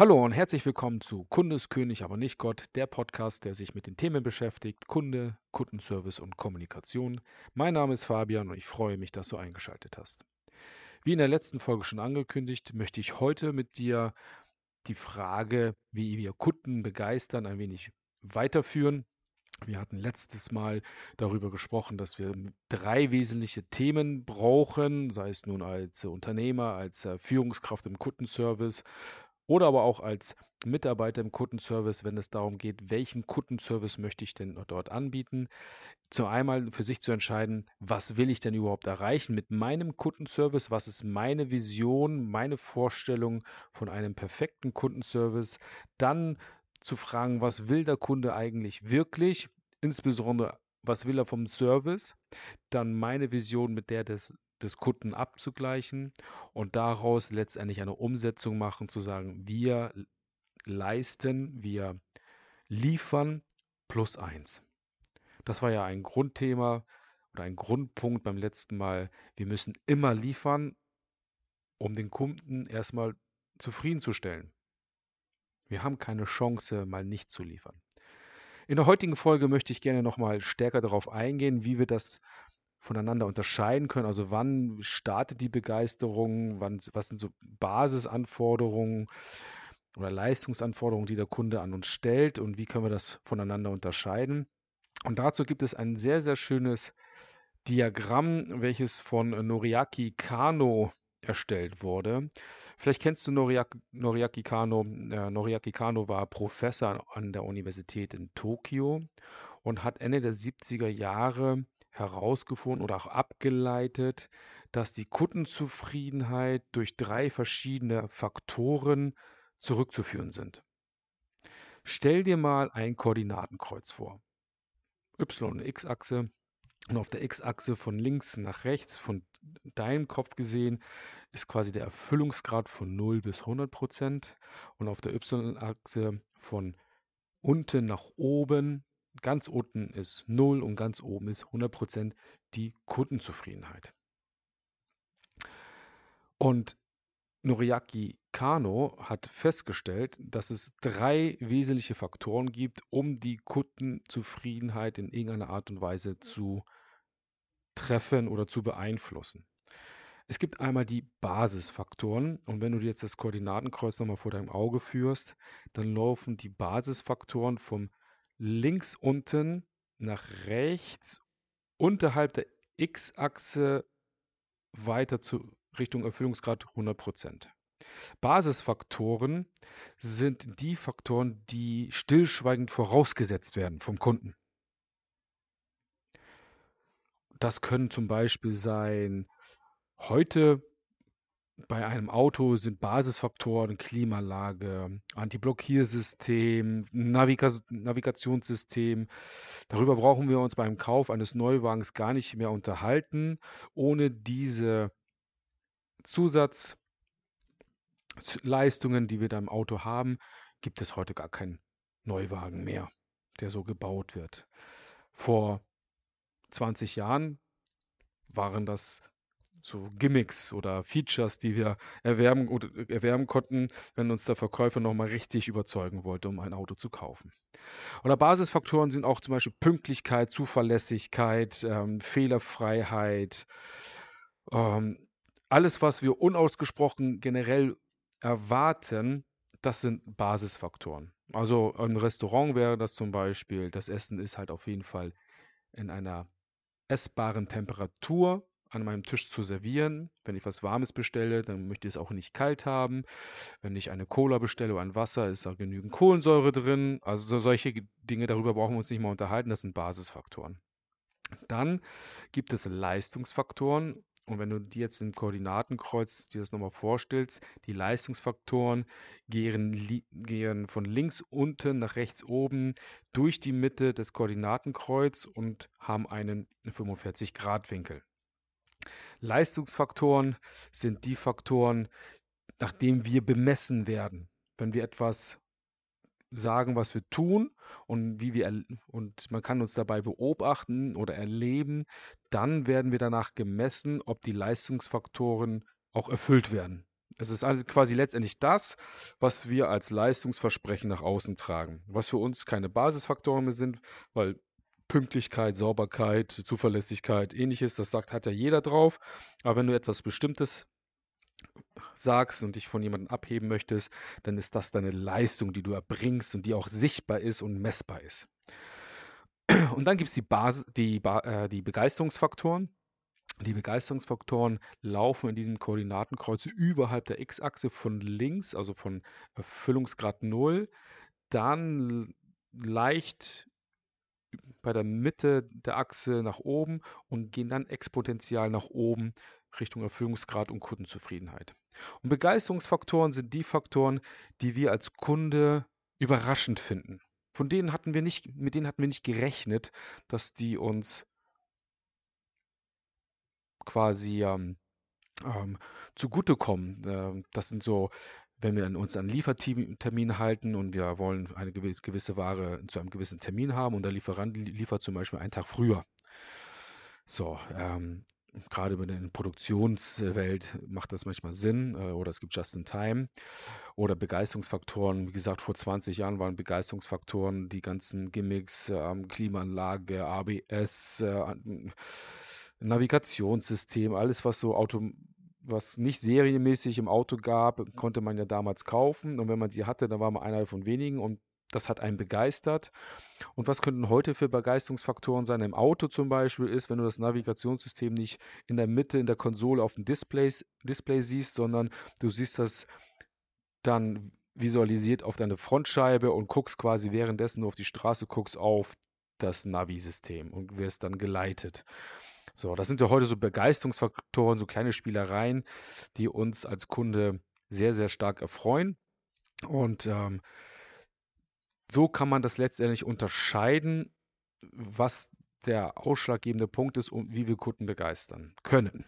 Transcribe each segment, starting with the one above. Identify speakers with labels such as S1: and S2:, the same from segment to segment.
S1: Hallo und herzlich willkommen zu Kundeskönig, aber nicht Gott, der Podcast, der sich mit den Themen beschäftigt, Kunde, Kundenservice und Kommunikation. Mein Name ist Fabian und ich freue mich, dass du eingeschaltet hast. Wie in der letzten Folge schon angekündigt, möchte ich heute mit dir die Frage, wie wir Kunden begeistern, ein wenig weiterführen. Wir hatten letztes Mal darüber gesprochen, dass wir drei wesentliche Themen brauchen, sei es nun als Unternehmer, als Führungskraft im Kundenservice oder aber auch als Mitarbeiter im Kundenservice, wenn es darum geht, welchen Kundenservice möchte ich denn dort anbieten. Zu einmal für sich zu entscheiden, was will ich denn überhaupt erreichen mit meinem Kundenservice, was ist meine Vision, meine Vorstellung von einem perfekten Kundenservice. Dann zu fragen, was will der Kunde eigentlich wirklich, insbesondere was will er vom Service, dann meine Vision mit der des des Kunden abzugleichen und daraus letztendlich eine Umsetzung machen, zu sagen, wir leisten, wir liefern plus eins. Das war ja ein Grundthema oder ein Grundpunkt beim letzten Mal. Wir müssen immer liefern, um den Kunden erstmal zufriedenzustellen. Wir haben keine Chance, mal nicht zu liefern. In der heutigen Folge möchte ich gerne nochmal stärker darauf eingehen, wie wir das voneinander unterscheiden können. Also wann startet die Begeisterung, wann, was sind so Basisanforderungen oder Leistungsanforderungen, die der Kunde an uns stellt und wie können wir das voneinander unterscheiden. Und dazu gibt es ein sehr, sehr schönes Diagramm, welches von Noriaki Kano erstellt wurde. Vielleicht kennst du Noriaki, Noriaki Kano. Äh, Noriaki Kano war Professor an der Universität in Tokio und hat Ende der 70er Jahre herausgefunden oder auch abgeleitet, dass die Kundenzufriedenheit durch drei verschiedene Faktoren zurückzuführen sind. Stell dir mal ein Koordinatenkreuz vor. Y- und X-Achse. Und auf der X-Achse von links nach rechts, von deinem Kopf gesehen, ist quasi der Erfüllungsgrad von 0 bis 100 Prozent. Und auf der Y-Achse von unten nach oben Ganz unten ist 0 und ganz oben ist 100% die Kundenzufriedenheit. Und Noriaki Kano hat festgestellt, dass es drei wesentliche Faktoren gibt, um die Kundenzufriedenheit in irgendeiner Art und Weise zu treffen oder zu beeinflussen. Es gibt einmal die Basisfaktoren und wenn du jetzt das Koordinatenkreuz nochmal vor deinem Auge führst, dann laufen die Basisfaktoren vom links unten nach rechts unterhalb der x-Achse weiter zu Richtung Erfüllungsgrad 100%. Basisfaktoren sind die Faktoren, die stillschweigend vorausgesetzt werden vom Kunden. Das können zum Beispiel sein, heute bei einem Auto sind Basisfaktoren Klimaanlage, Antiblockiersystem, Naviga Navigationssystem. Darüber brauchen wir uns beim Kauf eines Neuwagens gar nicht mehr unterhalten. Ohne diese Zusatzleistungen, die wir da im Auto haben, gibt es heute gar keinen Neuwagen mehr, der so gebaut wird. Vor 20 Jahren waren das so Gimmicks oder Features, die wir erwerben, oder erwerben konnten, wenn uns der Verkäufer nochmal richtig überzeugen wollte, um ein Auto zu kaufen. Oder Basisfaktoren sind auch zum Beispiel Pünktlichkeit, Zuverlässigkeit, ähm, Fehlerfreiheit, ähm, alles, was wir unausgesprochen generell erwarten, das sind Basisfaktoren. Also im Restaurant wäre das zum Beispiel, das Essen ist halt auf jeden Fall in einer essbaren Temperatur an meinem Tisch zu servieren. Wenn ich was Warmes bestelle, dann möchte ich es auch nicht kalt haben. Wenn ich eine Cola bestelle oder ein Wasser, ist da genügend Kohlensäure drin. Also so solche Dinge, darüber brauchen wir uns nicht mal unterhalten. Das sind Basisfaktoren. Dann gibt es Leistungsfaktoren. Und wenn du dir jetzt im Koordinatenkreuz dir das nochmal vorstellst, die Leistungsfaktoren gehen, gehen von links unten nach rechts oben durch die Mitte des Koordinatenkreuz und haben einen 45-Grad-Winkel. Leistungsfaktoren sind die Faktoren, nach denen wir bemessen werden. Wenn wir etwas sagen, was wir tun und wie wir und man kann uns dabei beobachten oder erleben, dann werden wir danach gemessen, ob die Leistungsfaktoren auch erfüllt werden. Es ist also quasi letztendlich das, was wir als Leistungsversprechen nach außen tragen, was für uns keine Basisfaktoren mehr sind, weil Pünktlichkeit, Sauberkeit, Zuverlässigkeit, ähnliches, das sagt, hat ja jeder drauf. Aber wenn du etwas Bestimmtes sagst und dich von jemandem abheben möchtest, dann ist das deine Leistung, die du erbringst und die auch sichtbar ist und messbar ist. Und dann gibt es die, die, äh, die Begeisterungsfaktoren. Die Begeisterungsfaktoren laufen in diesem Koordinatenkreuz überhalb der x-Achse von links, also von Erfüllungsgrad 0, dann leicht bei der Mitte der Achse nach oben und gehen dann exponentiell nach oben Richtung Erfüllungsgrad und Kundenzufriedenheit. Und Begeisterungsfaktoren sind die Faktoren, die wir als Kunde überraschend finden. Von denen hatten wir nicht, mit denen hatten wir nicht gerechnet, dass die uns quasi ähm, ähm, zugutekommen. Ähm, das sind so, wenn wir uns an Liefertermin halten und wir wollen eine gewisse Ware zu einem gewissen Termin haben und der Lieferant liefert zum Beispiel einen Tag früher. So, ähm, gerade in der Produktionswelt macht das manchmal Sinn äh, oder es gibt Just-in-Time oder Begeisterungsfaktoren. Wie gesagt, vor 20 Jahren waren Begeisterungsfaktoren die ganzen Gimmicks, äh, Klimaanlage, ABS, äh, Navigationssystem, alles was so Auto, was nicht serienmäßig im Auto gab, konnte man ja damals kaufen und wenn man sie hatte, dann war man einer von wenigen und das hat einen begeistert. Und was könnten heute für Begeisterungsfaktoren sein? Im Auto zum Beispiel ist, wenn du das Navigationssystem nicht in der Mitte in der Konsole auf dem Display, Display siehst, sondern du siehst das dann visualisiert auf deine Frontscheibe und guckst quasi währenddessen du auf die Straße guckst auf das Navi-System und wirst dann geleitet. So, das sind ja heute so Begeisterungsfaktoren, so kleine Spielereien, die uns als Kunde sehr, sehr stark erfreuen. Und ähm, so kann man das letztendlich unterscheiden, was der ausschlaggebende Punkt ist und wie wir Kunden begeistern können.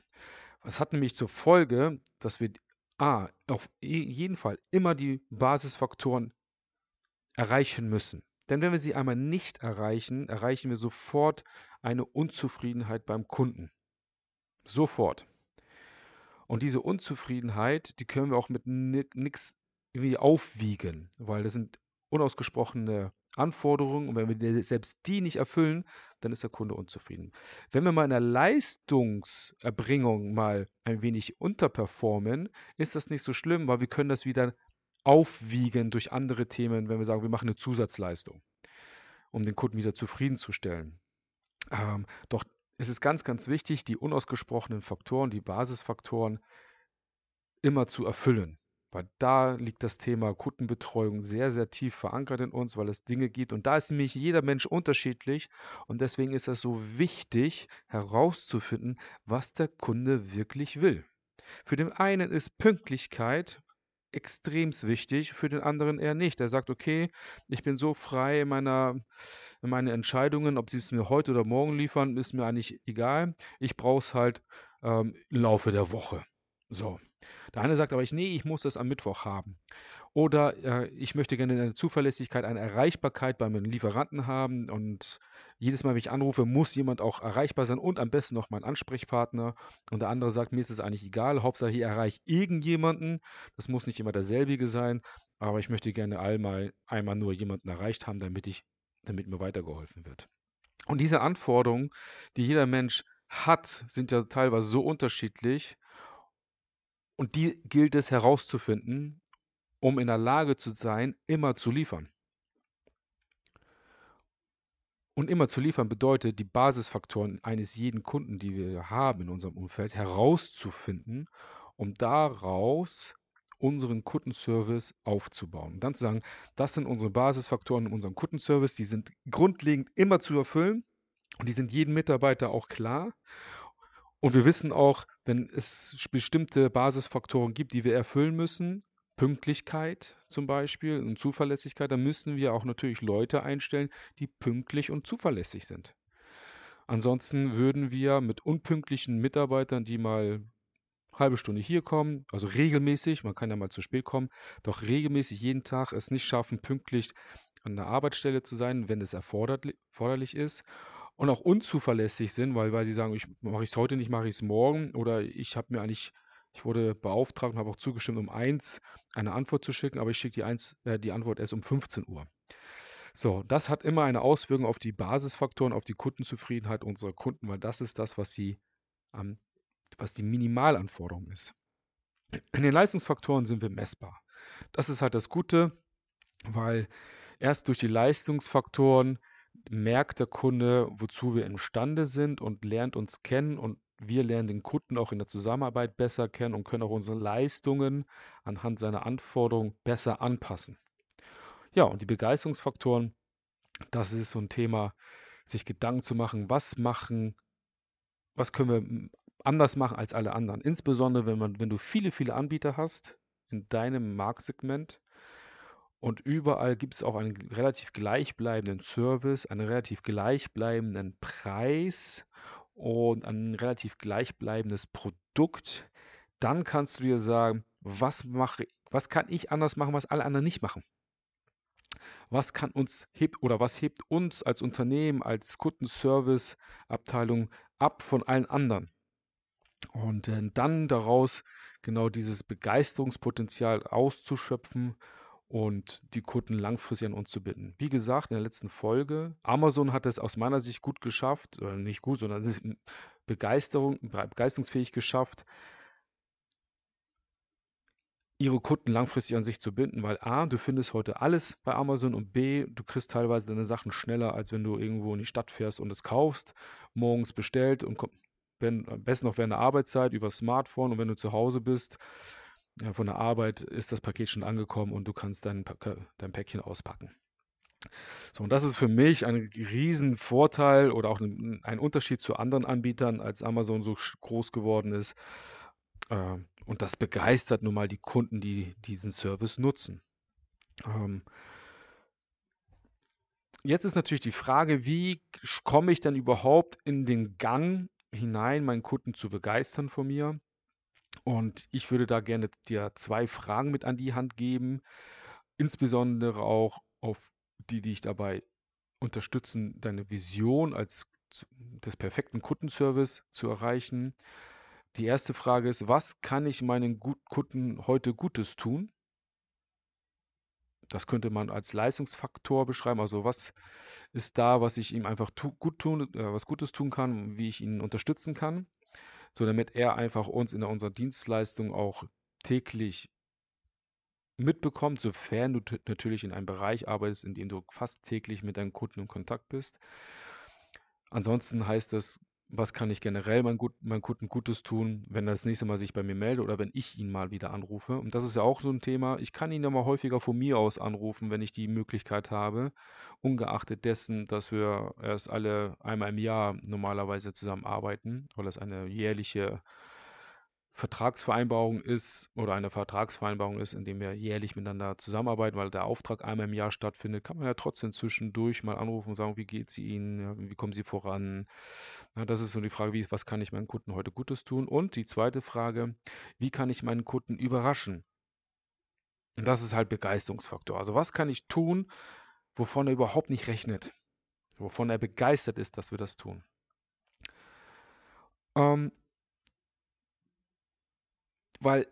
S1: Was hat nämlich zur Folge, dass wir A, auf jeden Fall immer die Basisfaktoren erreichen müssen. Denn wenn wir sie einmal nicht erreichen, erreichen wir sofort eine Unzufriedenheit beim Kunden. Sofort. Und diese Unzufriedenheit, die können wir auch mit nichts irgendwie aufwiegen, weil das sind unausgesprochene Anforderungen und wenn wir selbst die nicht erfüllen, dann ist der Kunde unzufrieden. Wenn wir mal in der Leistungserbringung mal ein wenig unterperformen, ist das nicht so schlimm, weil wir können das wieder aufwiegen durch andere Themen, wenn wir sagen, wir machen eine Zusatzleistung, um den Kunden wieder zufriedenzustellen. Ähm, doch es ist ganz, ganz wichtig, die unausgesprochenen Faktoren, die Basisfaktoren immer zu erfüllen. Weil da liegt das Thema Kundenbetreuung sehr, sehr tief verankert in uns, weil es Dinge gibt. Und da ist nämlich jeder Mensch unterschiedlich. Und deswegen ist es so wichtig herauszufinden, was der Kunde wirklich will. Für den einen ist Pünktlichkeit extrem wichtig, für den anderen eher nicht. Er sagt, okay, ich bin so frei in meiner in meinen Entscheidungen, ob sie es mir heute oder morgen liefern, ist mir eigentlich egal. Ich brauche es halt ähm, im Laufe der Woche. So. Der eine sagt aber, ich, nee, ich muss das am Mittwoch haben. Oder äh, ich möchte gerne eine Zuverlässigkeit, eine Erreichbarkeit bei meinen Lieferanten haben und jedes Mal, wenn ich anrufe, muss jemand auch erreichbar sein und am besten noch mein Ansprechpartner. Und der andere sagt, mir ist es eigentlich egal, Hauptsache ich erreiche irgendjemanden. Das muss nicht immer derselbige sein, aber ich möchte gerne einmal, einmal nur jemanden erreicht haben, damit, ich, damit mir weitergeholfen wird. Und diese Anforderungen, die jeder Mensch hat, sind ja teilweise so unterschiedlich, und die gilt es herauszufinden, um in der Lage zu sein, immer zu liefern. Und immer zu liefern bedeutet, die Basisfaktoren eines jeden Kunden, die wir haben in unserem Umfeld, herauszufinden, um daraus unseren Kundenservice aufzubauen. Und dann zu sagen, das sind unsere Basisfaktoren in unserem Kundenservice, die sind grundlegend immer zu erfüllen und die sind jedem Mitarbeiter auch klar. Und wir wissen auch, wenn es bestimmte Basisfaktoren gibt, die wir erfüllen müssen, Pünktlichkeit zum Beispiel und Zuverlässigkeit, dann müssen wir auch natürlich Leute einstellen, die pünktlich und zuverlässig sind. Ansonsten würden wir mit unpünktlichen Mitarbeitern, die mal halbe Stunde hier kommen, also regelmäßig, man kann ja mal zu spät kommen, doch regelmäßig jeden Tag es nicht schaffen, pünktlich an der Arbeitsstelle zu sein, wenn es erforderlich ist und auch unzuverlässig sind, weil, weil sie sagen, ich mache es heute nicht, mache ich es morgen oder ich habe mir eigentlich Ich wurde beauftragt und habe auch zugestimmt, um eins eine Antwort zu schicken, aber ich schicke die, eins, äh, die Antwort erst um 15 Uhr. So, das hat immer eine Auswirkung auf die Basisfaktoren, auf die Kundenzufriedenheit unserer Kunden, weil das ist das, was, sie, ähm, was die Minimalanforderung ist. In den Leistungsfaktoren sind wir messbar. Das ist halt das Gute, weil erst durch die Leistungsfaktoren merkt der Kunde, wozu wir imstande sind und lernt uns kennen und wir lernen den Kunden auch in der Zusammenarbeit besser kennen und können auch unsere Leistungen anhand seiner Anforderungen besser anpassen. Ja, und die Begeisterungsfaktoren, das ist so ein Thema, sich Gedanken zu machen, was machen, was können wir anders machen als alle anderen. Insbesondere, wenn, man, wenn du viele, viele Anbieter hast in deinem Marktsegment und überall gibt es auch einen relativ gleichbleibenden Service, einen relativ gleichbleibenden Preis und ein relativ gleichbleibendes Produkt, dann kannst du dir sagen, was mache was kann ich anders machen, was alle anderen nicht machen? Was kann uns hebt oder was hebt uns als Unternehmen, als Kundenservice-Abteilung ab von allen anderen? Und äh, dann daraus genau dieses Begeisterungspotenzial auszuschöpfen und die Kunden langfristig an uns zu binden. Wie gesagt, in der letzten Folge, Amazon hat es aus meiner Sicht gut geschafft, oder nicht gut, sondern Begeisterung, begeisterungsfähig geschafft, ihre Kunden langfristig an sich zu binden, weil A, du findest heute alles bei Amazon und B, du kriegst teilweise deine Sachen schneller, als wenn du irgendwo in die Stadt fährst und es kaufst, morgens bestellt und wenn, am besten noch während der Arbeitszeit über Smartphone und wenn du zu Hause bist, von der Arbeit ist das Paket schon angekommen und du kannst dein, dein Päckchen auspacken. So, und das ist für mich ein Riesenvorteil oder auch ein, Unterschied zu anderen Anbietern, als Amazon so groß geworden ist. Äh, und das begeistert nun mal die Kunden, die diesen Service nutzen. Ähm, jetzt ist natürlich die Frage, wie komme ich denn überhaupt in den Gang hinein, meinen Kunden zu begeistern von mir? Und ich würde da gerne dir zwei Fragen mit an die Hand geben, insbesondere auch auf die, die dich dabei unterstützen, deine Vision als des perfekten Kundenservice zu erreichen. Die erste Frage ist, was kann ich meinen Kunden heute Gutes tun? Das könnte man als Leistungsfaktor beschreiben. Also was ist da, was ich ihm einfach tu, gut tun, äh, was Gutes tun kann, wie ich ihn unterstützen kann so damit er einfach uns in unserer Dienstleistung auch täglich mitbekommt, sofern du natürlich in einem Bereich arbeitest, in dem du fast täglich mit deinen Kunden in Kontakt bist. Ansonsten heißt das was kann ich generell meinen, Gut, meinen Kunden Gutes tun, wenn er das nächste Mal sich bei mir meldet oder wenn ich ihn mal wieder anrufe. Und das ist ja auch so ein Thema. Ich kann ihn ja mal häufiger von mir aus anrufen, wenn ich die Möglichkeit habe, ungeachtet dessen, dass wir erst alle einmal im Jahr normalerweise zusammenarbeiten, weil es eine jährliche Vertragsvereinbarung ist oder eine Vertragsvereinbarung ist, in dem wir jährlich miteinander zusammenarbeiten, weil der Auftrag einmal im Jahr stattfindet, kann man ja trotzdem zwischendurch mal anrufen und sagen, wie geht es Ihnen, wie kommen Sie voran. Ja, das ist so die Frage, wie, was kann ich meinen Kunden heute Gutes tun? Und die zweite Frage, wie kann ich meinen Kunden überraschen? Und das ist halt Begeisterungsfaktor. Also was kann ich tun, wovon er überhaupt nicht rechnet, wovon er begeistert ist, dass wir das tun? Ähm, weil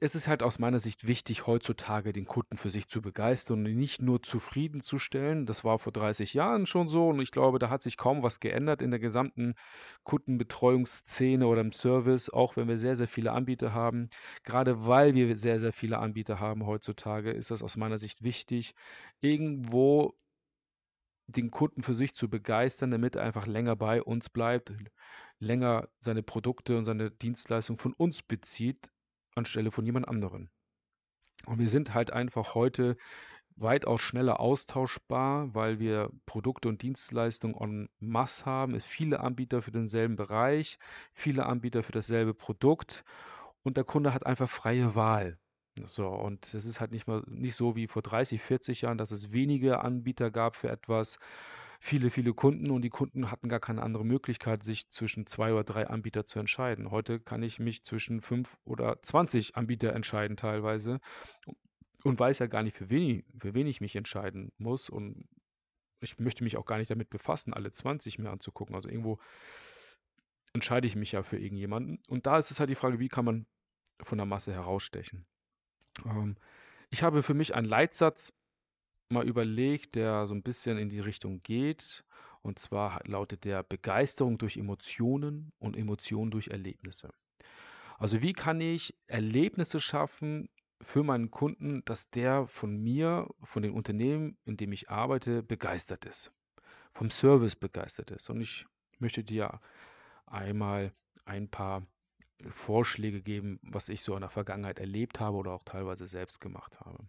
S1: es ist halt aus meiner Sicht wichtig, heutzutage den Kunden für sich zu begeistern und nicht nur zufriedenzustellen. Das war vor 30 Jahren schon so und ich glaube, da hat sich kaum was geändert in der gesamten Kundenbetreuungsszene oder im Service, auch wenn wir sehr, sehr viele Anbieter haben. Gerade weil wir sehr, sehr viele Anbieter haben heutzutage, ist das aus meiner Sicht wichtig, irgendwo den Kunden für sich zu begeistern, damit er einfach länger bei uns bleibt, länger seine Produkte und seine Dienstleistungen von uns bezieht, anstelle von jemand anderen. Und wir sind halt einfach heute weitaus schneller austauschbar, weil wir Produkte und Dienstleistungen en masse haben, es viele Anbieter für denselben Bereich, viele Anbieter für dasselbe Produkt und der Kunde hat einfach freie Wahl. So, und es ist halt nicht mal nicht so wie vor 30, 40 Jahren, dass es wenige Anbieter gab für etwas, viele, viele Kunden und die Kunden hatten gar keine andere Möglichkeit, sich zwischen zwei oder drei Anbieter zu entscheiden. Heute kann ich mich zwischen fünf oder 20 Anbieter entscheiden teilweise und weiß ja gar nicht, für wen, ich, für wen ich mich entscheiden muss und ich möchte mich auch gar nicht damit befassen, alle 20 mir anzugucken. Also irgendwo entscheide ich mich ja für irgendjemanden. Und da ist es halt die Frage, wie kann man von der Masse herausstechen. Ähm, ich habe für mich einen Leitsatz mal überlegt, der so ein bisschen in die Richtung geht. Und zwar lautet der Begeisterung durch Emotionen und Emotionen durch Erlebnisse. Also wie kann ich Erlebnisse schaffen für meinen Kunden, dass der von mir, von dem Unternehmen, in dem ich arbeite, begeistert ist, vom Service begeistert ist. Und ich möchte dir einmal ein paar Vorschläge geben, was ich so in der Vergangenheit erlebt habe oder auch teilweise selbst gemacht habe.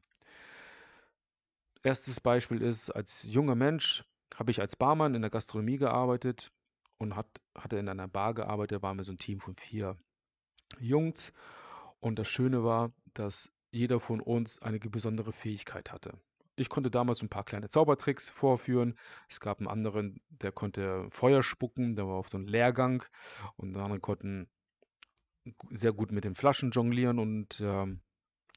S1: Erstes Beispiel ist, als junger Mensch habe ich als Barmann in der Gastronomie gearbeitet und hat, hatte in einer Bar gearbeitet, da waren wir so ein Team von vier Jungs. Und das Schöne war, dass jeder von uns eine besondere Fähigkeit hatte. Ich konnte damals ein paar kleine Zaubertricks vorführen. Es gab einen anderen, der konnte Feuer spucken, der war auf so einem Lehrgang. Und andere konnten sehr gut mit den Flaschen jonglieren und ähm,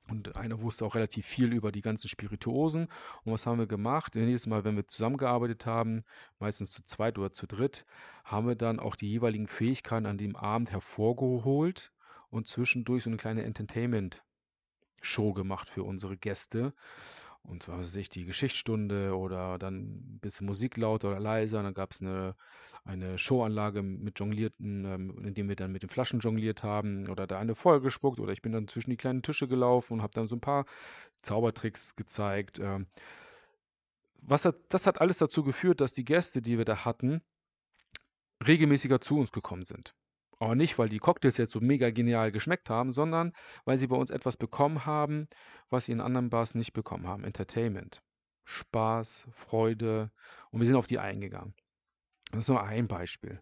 S1: und einer wusste auch relativ viel über die ganzen Spirituosen. Und was haben wir gemacht? Jedes Mal, wenn wir zusammengearbeitet haben, meistens zu zweit oder zu dritt, haben wir dann auch die jeweiligen Fähigkeiten an dem Abend hervorgeholt und zwischendurch so eine kleine Entertainment-Show gemacht für unsere Gäste. Und was weiß ich, die Geschichtsstunde oder dann ein bisschen Musik lauter oder leiser. Dann gab es eine, eine Showanlage mit Jonglierten, ähm, in dem wir dann mit den Flaschen jongliert haben oder da eine Feuer gespuckt oder ich bin dann zwischen die kleinen Tische gelaufen und habe dann so ein paar Zaubertricks gezeigt. Ähm. Was hat, das hat alles dazu geführt, dass die Gäste, die wir da hatten, regelmäßiger zu uns gekommen sind. Aber nicht, weil die Cocktails jetzt so mega genial geschmeckt haben, sondern weil sie bei uns etwas bekommen haben, was sie in anderen Bars nicht bekommen haben. Entertainment, Spaß, Freude und wir sind auf die eingegangen. Das ist nur ein Beispiel.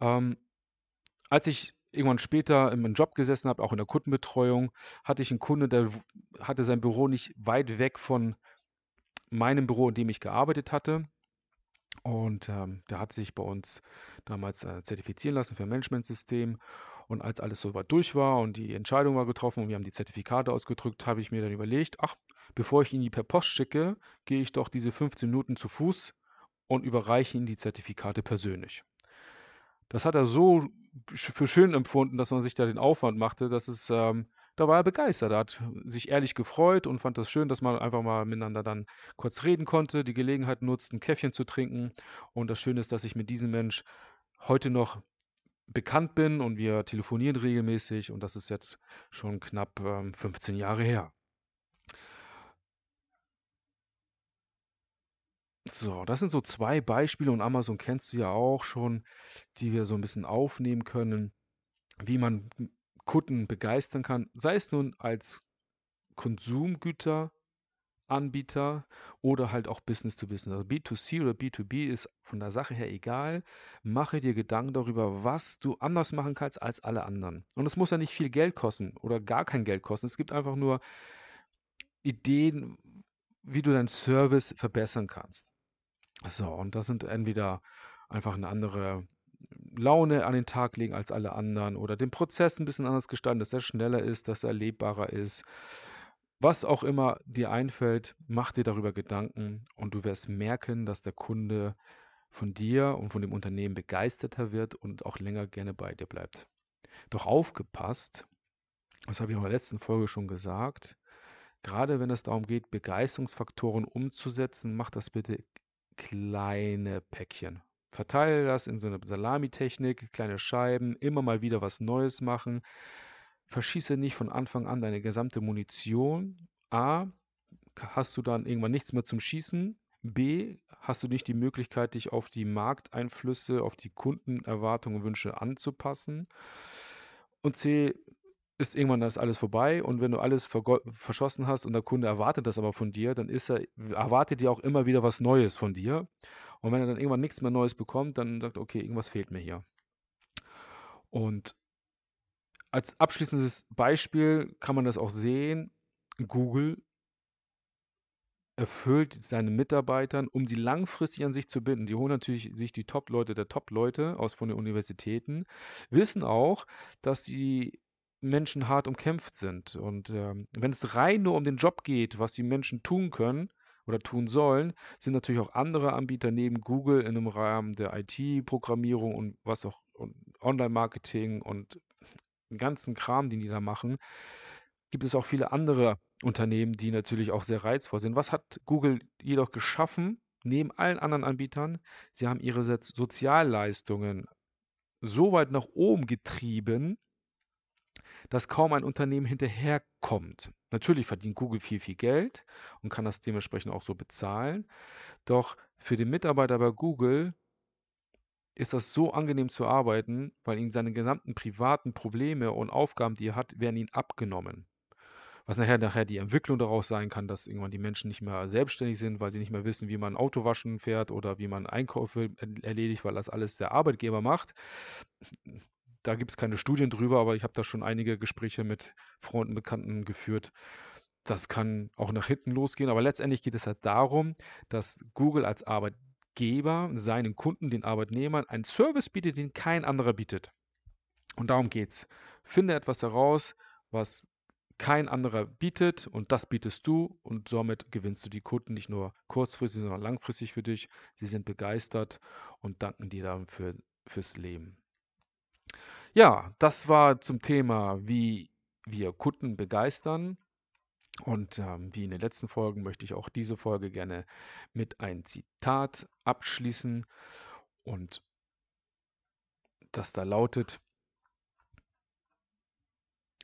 S1: Ähm, als ich irgendwann später in meinem Job gesessen habe, auch in der Kundenbetreuung, hatte ich einen Kunde, der hatte sein Büro nicht weit weg von meinem Büro, in dem ich gearbeitet hatte. Und ähm, der hat sich bei uns damals äh, zertifizieren lassen für ein Managementsystem. Und als alles soweit durch war und die Entscheidung war getroffen und wir haben die Zertifikate ausgedrückt, habe ich mir dann überlegt, ach, bevor ich ihn die per Post schicke, gehe ich doch diese 15 Minuten zu Fuß und überreiche ihm die Zertifikate persönlich. Das hat er so für schön empfunden, dass man sich da den Aufwand machte, dass es ähm, da war er begeistert. Er hat sich ehrlich gefreut und fand das schön, dass man einfach mal miteinander dann kurz reden konnte, die Gelegenheit nutzt, ein Käffchen zu trinken. Und das Schöne ist, dass ich mit diesem Mensch heute noch bekannt bin und wir telefonieren regelmäßig und das ist jetzt schon knapp ähm, 15 Jahre her. So, das sind so zwei Beispiele und Amazon kennst du ja auch schon, die wir so ein bisschen aufnehmen können, wie man Kunden begeistern kann, sei es nun als Konsumgüteranbieter oder halt auch Business to Business. Also B2C oder B2B ist von der Sache her egal. Mache dir Gedanken darüber, was du anders machen kannst als alle anderen. Und es muss ja nicht viel Geld kosten oder gar kein Geld kosten. Es gibt einfach nur Ideen, wie du deinen Service verbessern kannst. So, und das sind entweder einfach eine andere Laune an den Tag legen als alle anderen oder den Prozess ein bisschen anders gestalten, dass er schneller ist, dass er erlebbarer ist. Was auch immer dir einfällt, mach dir darüber Gedanken und du wirst merken, dass der Kunde von dir und von dem Unternehmen begeisterter wird und auch länger gerne bei dir bleibt. Doch aufgepasst, das habe ich in der letzten Folge schon gesagt, gerade wenn es darum geht, Begeisterungsfaktoren umzusetzen, mach das bitte kleine Päckchen. Verteile das in so eine Salamitechnik, kleine Scheiben, immer mal wieder was Neues machen. Verschieße nicht von Anfang an deine gesamte Munition. A, hast du dann irgendwann nichts mehr zum Schießen. B, hast du nicht die Möglichkeit, dich auf die Markteinflüsse, auf die Kundenerwartungen und Wünsche anzupassen. Und C, ist irgendwann das alles vorbei und wenn du alles verschossen hast und der Kunde erwartet das aber von dir, dann ist er, erwartet dir auch immer wieder was Neues von dir. Und wenn er dann irgendwann nichts mehr Neues bekommt, dann sagt er, okay, irgendwas fehlt mir hier. Und als abschließendes Beispiel kann man das auch sehen. Google erfüllt seinen Mitarbeitern, um sie langfristig an sich zu binden. Die holen natürlich sich die Top-Leute der Top-Leute aus von den Universitäten, wissen auch, dass die Menschen hart umkämpft sind. Und ähm, wenn es rein nur um den Job geht, was die Menschen tun können, oder tun sollen, sind natürlich auch andere Anbieter neben Google in einem Rahmen der IT-Programmierung und was auch Online-Marketing und ganzen Kram, den die da machen, gibt es auch viele andere Unternehmen, die natürlich auch sehr reizvoll sind. Was hat Google jedoch geschaffen, neben allen anderen Anbietern? Sie haben ihre Sozialleistungen so weit nach oben getrieben, dass kaum ein Unternehmen hinterherkommt. Natürlich verdient Google viel, viel Geld und kann das dementsprechend auch so bezahlen. Doch für den Mitarbeiter bei Google ist das so angenehm zu arbeiten, weil ihm seine gesamten privaten Probleme und Aufgaben, die er hat, werden ihm abgenommen. Was nachher, nachher die Entwicklung daraus sein kann, dass irgendwann die Menschen nicht mehr selbstständig sind, weil sie nicht mehr wissen, wie man Auto waschen fährt oder wie man Einkäufe erledigt, weil das alles der Arbeitgeber macht. Da gibt es keine Studien drüber, aber ich habe da schon einige Gespräche mit Freunden, Bekannten geführt. Das kann auch nach hinten losgehen, aber letztendlich geht es halt darum, dass Google als Arbeitgeber seinen Kunden, den Arbeitnehmern, einen Service bietet, den kein anderer bietet. Und darum geht's. Finde etwas heraus, was kein anderer bietet und das bietest du und somit gewinnst du die Kunden nicht nur kurzfristig, sondern langfristig für dich. Sie sind begeistert und danken dir dafür fürs Leben. Ja, das war zum Thema, wie wir Kunden begeistern. Und ähm, wie in den letzten Folgen möchte ich auch diese Folge gerne mit einem Zitat abschließen. Und das da lautet,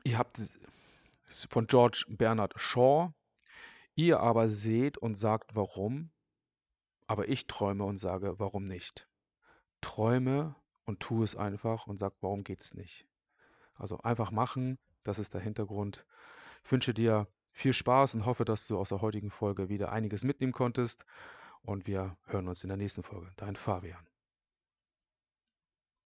S1: ihr habt von George Bernard Shaw. Ihr aber seht und sagt warum, aber ich träume und sage warum nicht. Träume und tu es einfach und sag warum geht's nicht. Also einfach machen, das ist der Hintergrund. Ich wünsche dir viel Spaß und hoffe, dass du aus der heutigen Folge wieder einiges mitnehmen konntest und wir hören uns in der nächsten Folge. Dein Fabian.